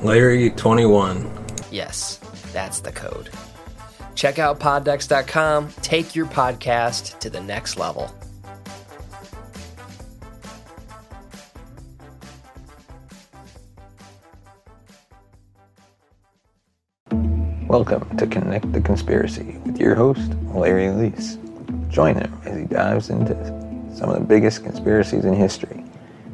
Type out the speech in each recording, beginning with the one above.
Larry21. Yes, that's the code. Check out poddex.com. Take your podcast to the next level. Welcome to Connect the Conspiracy with your host, Larry Elise. Join him as he dives into some of the biggest conspiracies in history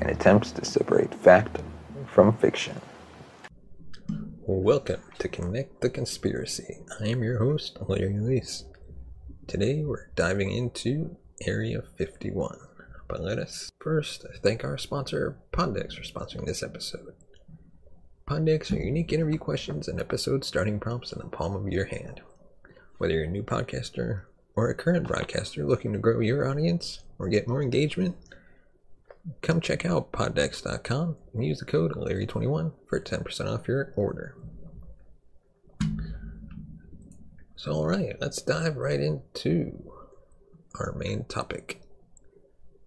and attempts to separate fact from fiction. Welcome to Connect the Conspiracy. I am your host, Larry Elise. Today we're diving into Area 51. But let us first thank our sponsor, Poddex, for sponsoring this episode. Poddex are unique interview questions and episode starting prompts in the palm of your hand. Whether you're a new podcaster or a current broadcaster looking to grow your audience or get more engagement, come check out poddex.com and use the code Larry21 for 10% off your order. So, alright, let's dive right into our main topic.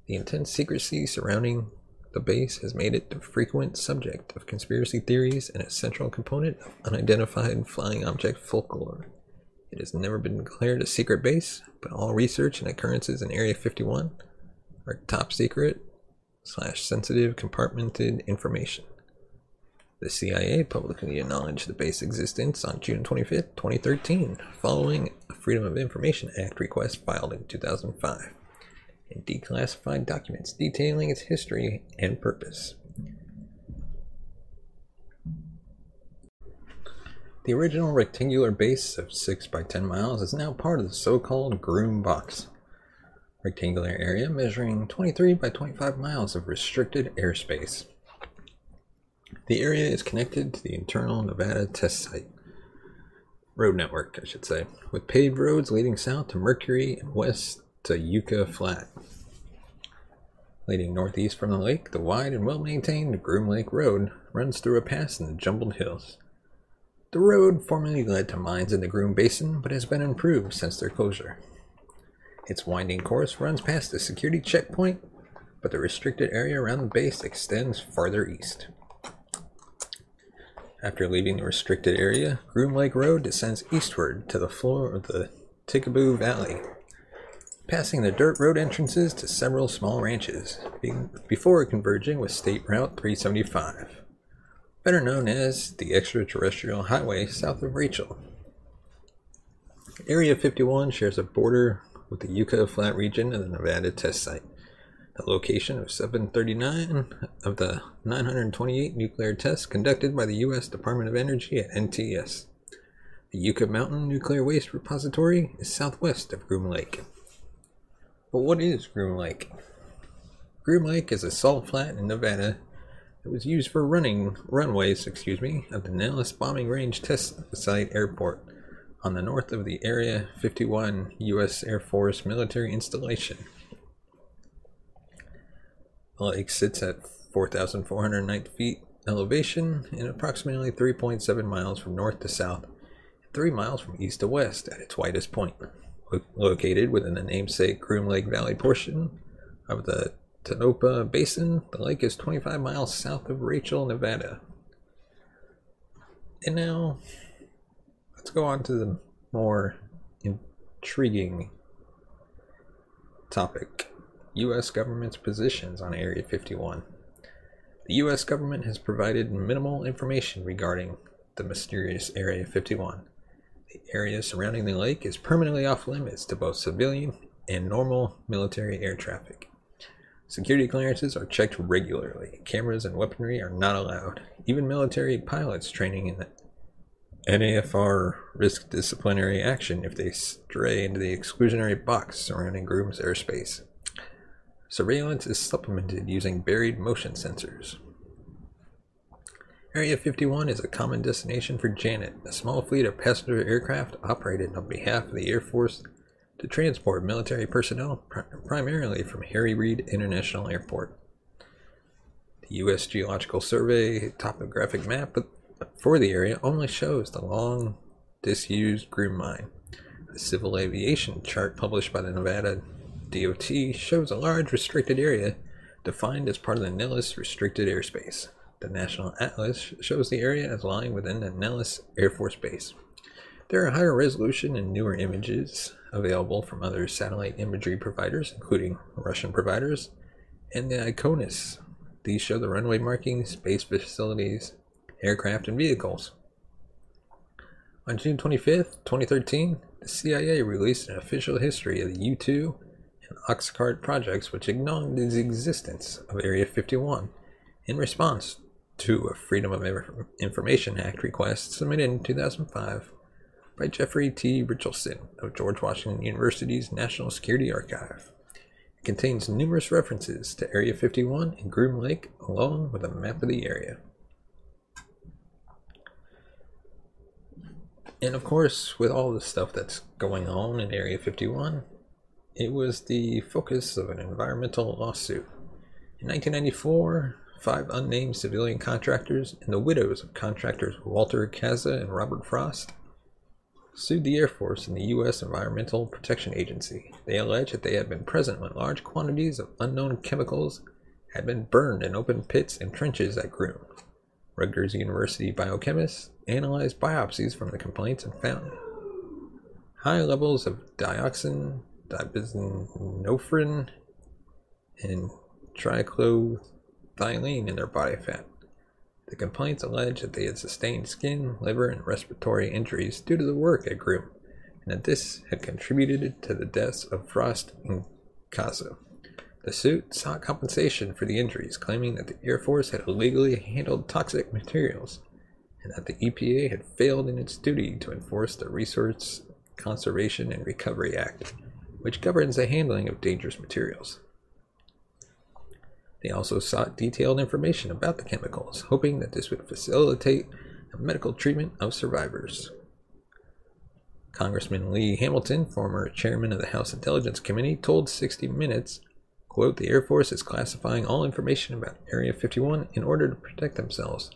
The intense secrecy surrounding the base has made it a frequent subject of conspiracy theories and a central component of unidentified flying object folklore. It has never been declared a secret base, but all research and occurrences in Area 51 are top secret slash sensitive compartmented information. The CIA publicly acknowledged the base existence on June 25, 2013, following a Freedom of Information Act request filed in 2005 and declassified documents detailing its history and purpose. The original rectangular base of 6 by 10 miles is now part of the so called Groom Box, rectangular area measuring 23 by 25 miles of restricted airspace. The area is connected to the internal Nevada test site, road network, I should say, with paved roads leading south to Mercury and west to Yucca Flat. Leading northeast from the lake, the wide and well maintained Groom Lake Road runs through a pass in the jumbled hills. The road formerly led to mines in the Groom Basin, but has been improved since their closure. Its winding course runs past the security checkpoint, but the restricted area around the base extends farther east. After leaving the restricted area, Groom Lake Road descends eastward to the floor of the Tikaboo Valley, passing the dirt road entrances to several small ranches, before converging with State Route 375 better known as the extraterrestrial highway south of Rachel. Area 51 shares a border with the Yucca Flat region and the Nevada test site, the location of 739 of the 928 nuclear tests conducted by the U.S. Department of Energy at NTS. The Yucca Mountain Nuclear Waste Repository is southwest of Groom Lake. But what is Groom Lake? Groom Lake is a salt flat in Nevada that was used for running runways, excuse me, of the Nellis Bombing Range Test Site Airport on the north of the Area 51 U.S. Air Force military installation. The lake sits at 4,409 feet elevation and approximately 3.7 miles from north to south, and 3 miles from east to west at its widest point. Located within the namesake Groom Lake Valley portion of the Tonopah Basin. The lake is 25 miles south of Rachel, Nevada. And now, let's go on to the more intriguing topic U.S. government's positions on Area 51. The U.S. government has provided minimal information regarding the mysterious Area 51. The area surrounding the lake is permanently off limits to both civilian and normal military air traffic. Security clearances are checked regularly. Cameras and weaponry are not allowed. Even military pilots training in the NAFR risk disciplinary action if they stray into the exclusionary box surrounding Groom's airspace. Surveillance is supplemented using buried motion sensors. Area 51 is a common destination for Janet, a small fleet of passenger aircraft operated on behalf of the Air Force to transport military personnel primarily from Harry Reid International Airport. The U.S. Geological Survey topographic map for the area only shows the long disused Groom Mine. A civil aviation chart published by the Nevada DOT shows a large restricted area defined as part of the Nellis restricted airspace. The National Atlas shows the area as lying within the Nellis Air Force Base. There are higher resolution and newer images available from other satellite imagery providers, including Russian providers, and the IKONOS. These show the runway markings, base facilities, aircraft, and vehicles. On June 25, 2013, the CIA released an official history of the U 2 and Oxcart projects, which acknowledged the existence of Area 51 in response to a Freedom of Information Act request submitted in 2005 by Jeffrey T. Richelson of George Washington University's National Security Archive. It contains numerous references to Area 51 and Groom Lake, along with a map of the area. And of course, with all the stuff that's going on in Area 51, it was the focus of an environmental lawsuit. In 1994, five unnamed civilian contractors and the widows of contractors Walter Kasza and Robert Frost sued the Air Force and the U.S. Environmental Protection Agency. They allege that they had been present when large quantities of unknown chemicals had been burned in open pits and trenches at Groom. Rutgers University biochemists analyzed biopsies from the complaints and found high levels of dioxin, dibenzofuran, and trichlor Thylene in their body fat. The complaints allege that they had sustained skin, liver, and respiratory injuries due to the work at Groom, and that this had contributed to the deaths of Frost and Kasza. The suit sought compensation for the injuries, claiming that the Air Force had illegally handled toxic materials and that the EPA had failed in its duty to enforce the Resource Conservation and Recovery Act, which governs the handling of dangerous materials. They also sought detailed information about the chemicals, hoping that this would facilitate the medical treatment of survivors. Congressman Lee Hamilton, former chairman of the House Intelligence Committee, told 60 Minutes, quote, the Air Force is classifying all information about Area 51 in order to protect themselves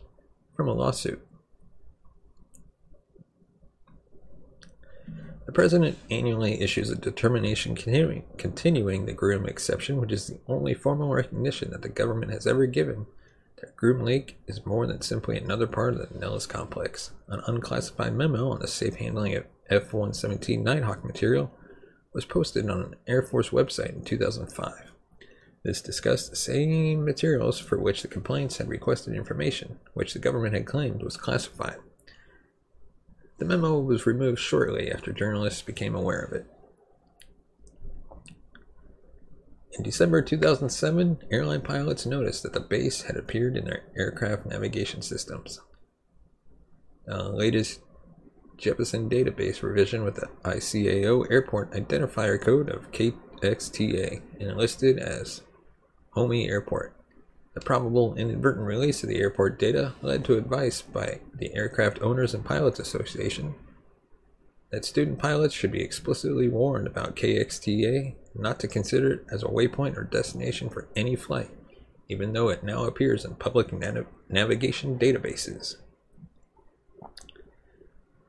from a lawsuit. The President annually issues a determination continuing, continuing the Groom exception, which is the only formal recognition that the government has ever given that Groom Lake is more than simply another part of the Nellis complex. An unclassified memo on the safe handling of F 117 Nighthawk material was posted on an Air Force website in 2005. This discussed the same materials for which the complaints had requested information, which the government had claimed was classified. The memo was removed shortly after journalists became aware of it. In December 2007, airline pilots noticed that the base had appeared in their aircraft navigation systems. The latest Jeppesen database revision with the ICAO airport identifier code of KXTA and listed as Homey Airport. The probable inadvertent release of the airport data led to advice by the Aircraft Owners and Pilots Association that student pilots should be explicitly warned about KXTA not to consider it as a waypoint or destination for any flight, even though it now appears in public nav- navigation databases.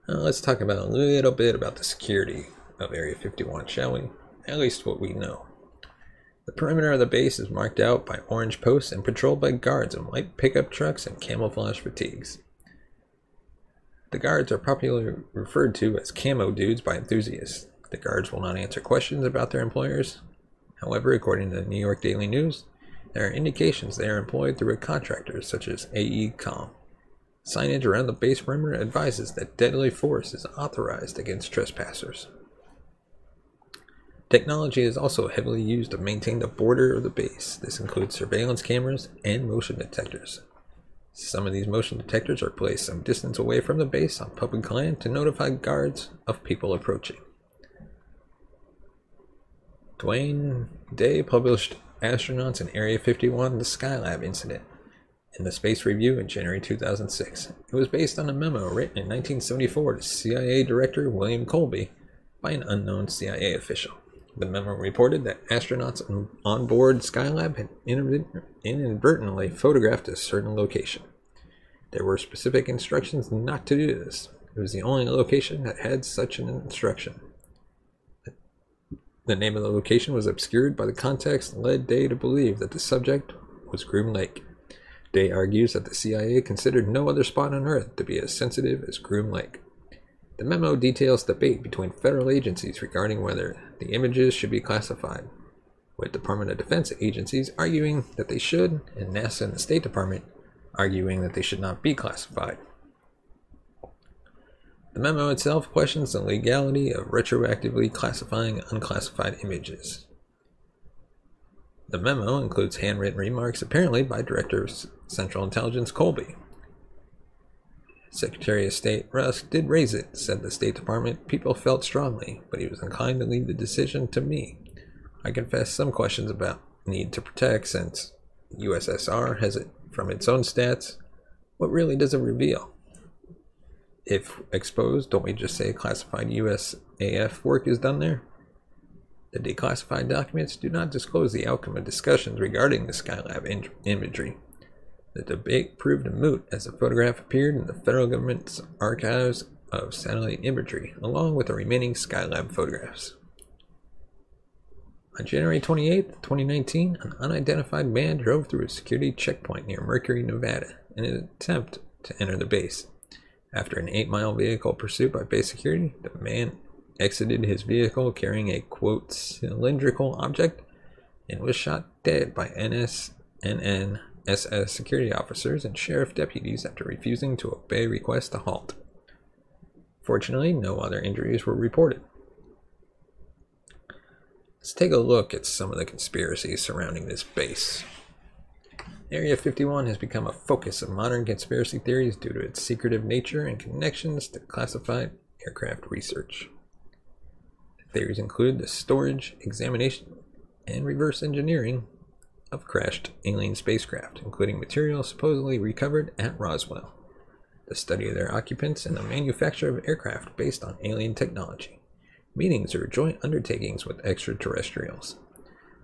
Now let's talk about a little bit about the security of Area 51, shall we? At least what we know. The perimeter of the base is marked out by orange posts and patrolled by guards in white pickup trucks and camouflage fatigues. The guards are popularly referred to as camo dudes by enthusiasts. The guards will not answer questions about their employers. However, according to the New York Daily News, there are indications they are employed through a contractor such as AECOM. Signage around the base perimeter advises that deadly force is authorized against trespassers. Technology is also heavily used to maintain the border of the base. This includes surveillance cameras and motion detectors. Some of these motion detectors are placed some distance away from the base on public land to notify guards of people approaching. Dwayne Day published Astronauts in Area 51 The Skylab Incident in the Space Review in January 2006. It was based on a memo written in 1974 to CIA Director William Colby by an unknown CIA official. The memo reported that astronauts on board Skylab had inadvertently photographed a certain location. There were specific instructions not to do this. It was the only location that had such an instruction. The name of the location was obscured by the context and led Day to believe that the subject was Groom Lake. Day argues that the CIA considered no other spot on Earth to be as sensitive as Groom Lake. The memo details debate between federal agencies regarding whether the images should be classified, with Department of Defense agencies arguing that they should, and NASA and the State Department arguing that they should not be classified. The memo itself questions the legality of retroactively classifying unclassified images. The memo includes handwritten remarks, apparently by Director of Central Intelligence Colby, Secretary of State Rusk did raise it, said the State Department. People felt strongly, but he was inclined to leave the decision to me. I confess some questions about need to protect since USSR has it from its own stats. What really does it reveal? If exposed, don't we just say classified USAF work is done there? The declassified documents do not disclose the outcome of discussions regarding the Skylab in- imagery. The debate proved a moot as the photograph appeared in the federal government's archives of satellite imagery, along with the remaining Skylab photographs. On January 28, 2019, an unidentified man drove through a security checkpoint near Mercury, Nevada, in an attempt to enter the base. After an eight mile vehicle pursuit by base security, the man exited his vehicle carrying a quote cylindrical object and was shot dead by NSNN SS security officers and sheriff deputies after refusing to obey requests to halt. Fortunately, no other injuries were reported. Let's take a look at some of the conspiracies surrounding this base. Area 51 has become a focus of modern conspiracy theories due to its secretive nature and connections to classified aircraft research. The theories include the storage, examination, and reverse engineering of crashed alien spacecraft, including material supposedly recovered at Roswell, the study of their occupants, and the manufacture of aircraft based on alien technology, meetings or joint undertakings with extraterrestrials,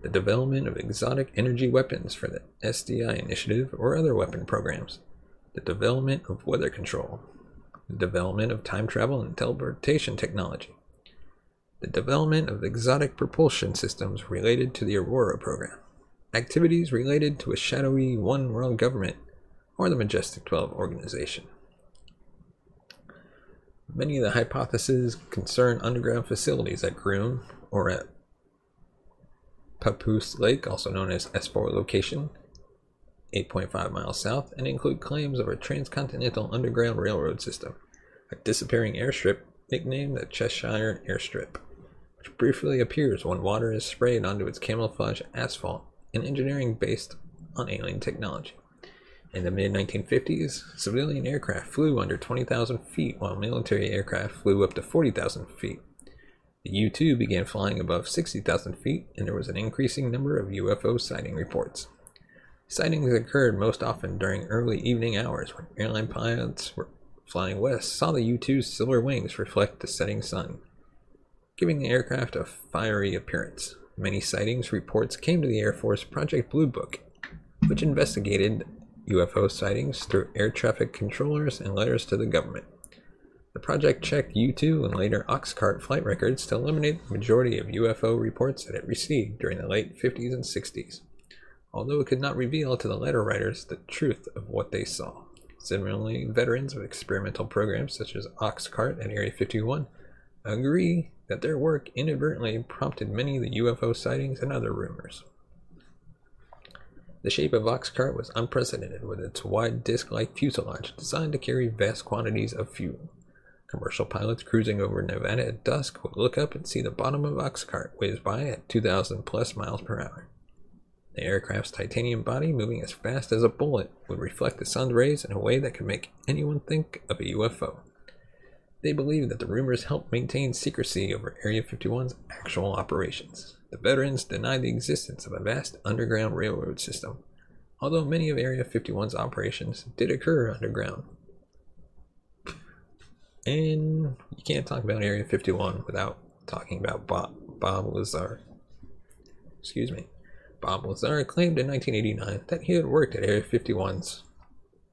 the development of exotic energy weapons for the SDI initiative or other weapon programs, the development of weather control, the development of time travel and teleportation technology, the development of exotic propulsion systems related to the Aurora program, activities related to a shadowy one world government or the Majestic 12 organization. Many of the hypotheses concern underground facilities at Groom or at Papoose Lake, also known as S4 location, 8.5 miles south, and include claims of a transcontinental underground railroad system, a disappearing airstrip nicknamed the Cheshire Airstrip, which briefly appears when water is sprayed onto its camouflage asphalt and engineering based on alien technology. In the mid 1950s, civilian aircraft flew under 20,000 feet, while military aircraft flew up to 40,000 feet. The U 2 began flying above 60,000 feet, and there was an increasing number of UFO sighting reports. Sightings occurred most often during early evening hours when airline pilots were flying west saw the U 2's silver wings reflect the setting sun, giving the aircraft a fiery appearance. Many sightings reports came to the Air Force Project Blue Book, which investigated UFO sightings through air traffic controllers and letters to the government. The project checked U 2 and later Oxcart flight records to eliminate the majority of UFO reports that it received during the late 50s and 60s, although it could not reveal to the letter writers the truth of what they saw. Similarly, veterans of experimental programs such as Oxcart and Area 51 agree that their work inadvertently prompted many of the UFO sightings and other rumors. The shape of Oxcart was unprecedented with its wide disc like fuselage designed to carry vast quantities of fuel. Commercial pilots cruising over Nevada at dusk would look up and see the bottom of Oxcart whiz by at 2,000 plus miles per hour. The aircraft's titanium body, moving as fast as a bullet, would reflect the sun's rays in a way that could make anyone think of a UFO. They believe that the rumors helped maintain secrecy over Area 51's actual operations. The veterans deny the existence of a vast underground railroad system, although many of Area 51's operations did occur underground. And you can't talk about Area 51 without talking about Bob, Bob Lazar. Excuse me. Bob Lazar claimed in 1989 that he had worked at Area 51's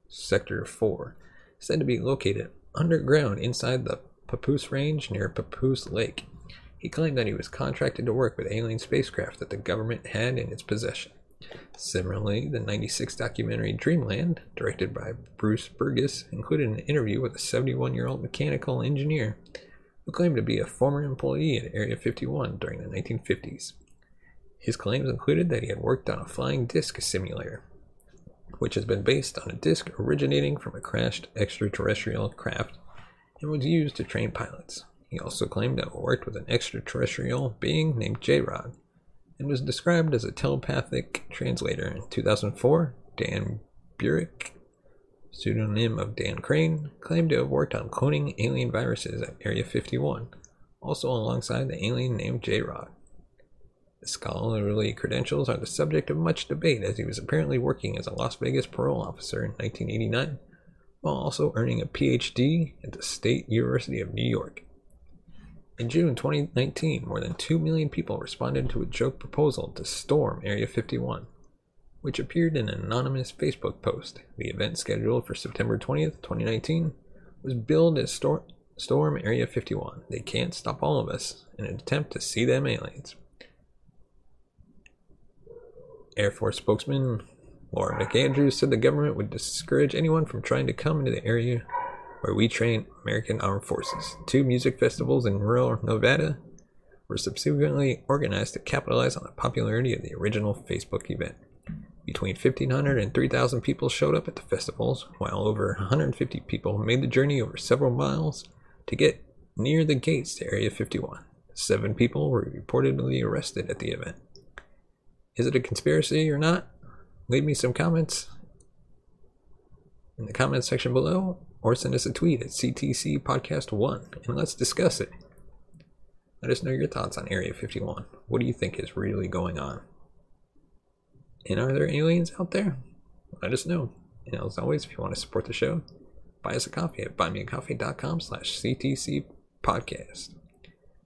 Sector 4, said to be located underground inside the Papoose Range near Papoose Lake. He claimed that he was contracted to work with alien spacecraft that the government had in its possession. Similarly, the 96 documentary Dreamland, directed by Bruce Burgess, included an interview with a 71 year old mechanical engineer who claimed to be a former employee at Area 51 during the 1950s. His claims included that he had worked on a flying disc simulator, which has been based on a disc originating from a crashed extraterrestrial craft and was used to train pilots. He also claimed to have worked with an extraterrestrial being named J Rod and was described as a telepathic translator. In 2004, Dan Burisch, pseudonym of Dan Crain, claimed to have worked on cloning alien viruses at Area 51, also alongside the alien named J Rod. His scholarly credentials are the subject of much debate as he was apparently working as a Las Vegas parole officer in 1989 while also earning a PhD at the State University of New York. In June 2019, more than 2 million people responded to a joke proposal to storm Area 51, which appeared in an anonymous Facebook post. The event scheduled for September 20th, 2019, was billed as Storm, storm Area 51. They can't stop all of us in an attempt to see them aliens. Air Force spokesman Laura McAndrews said the government would discourage anyone from trying to come into the area where we train American Armed Forces. Two music festivals in rural Nevada were subsequently organized to capitalize on the popularity of the original Facebook event. Between 1,500 and 3,000 people showed up at the festivals, while over 150 people made the journey over several miles to get near the gates to Area 51. Seven people were reportedly arrested at the event. Is it a conspiracy or not? Leave me some comments in the comments section below or send us a tweet at CTC Podcast 1 and let's discuss it. Let us know your thoughts on Area 51. What do you think is really going on? And are there aliens out there? Let us know. And as always, if you want to support the show, buy us a coffee at buymeacoffee.com slash CTC podcast.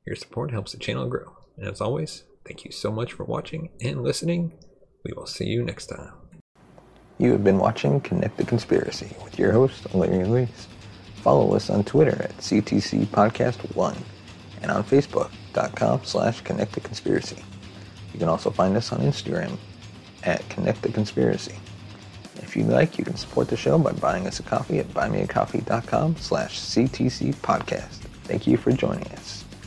Your support helps the channel grow. And as always, thank you so much for watching and listening. We will see you next time. You have been watching Connect the Conspiracy with your host, Larry Luis. Follow us on Twitter at CTC Podcast 1 and on Facebook.com slash Connect the Conspiracy. You can also find us on Instagram at Connect the Conspiracy. If you'd like, you can support the show by buying us a coffee at buymeacoffee.com slash CTC Podcast. Thank you for joining us.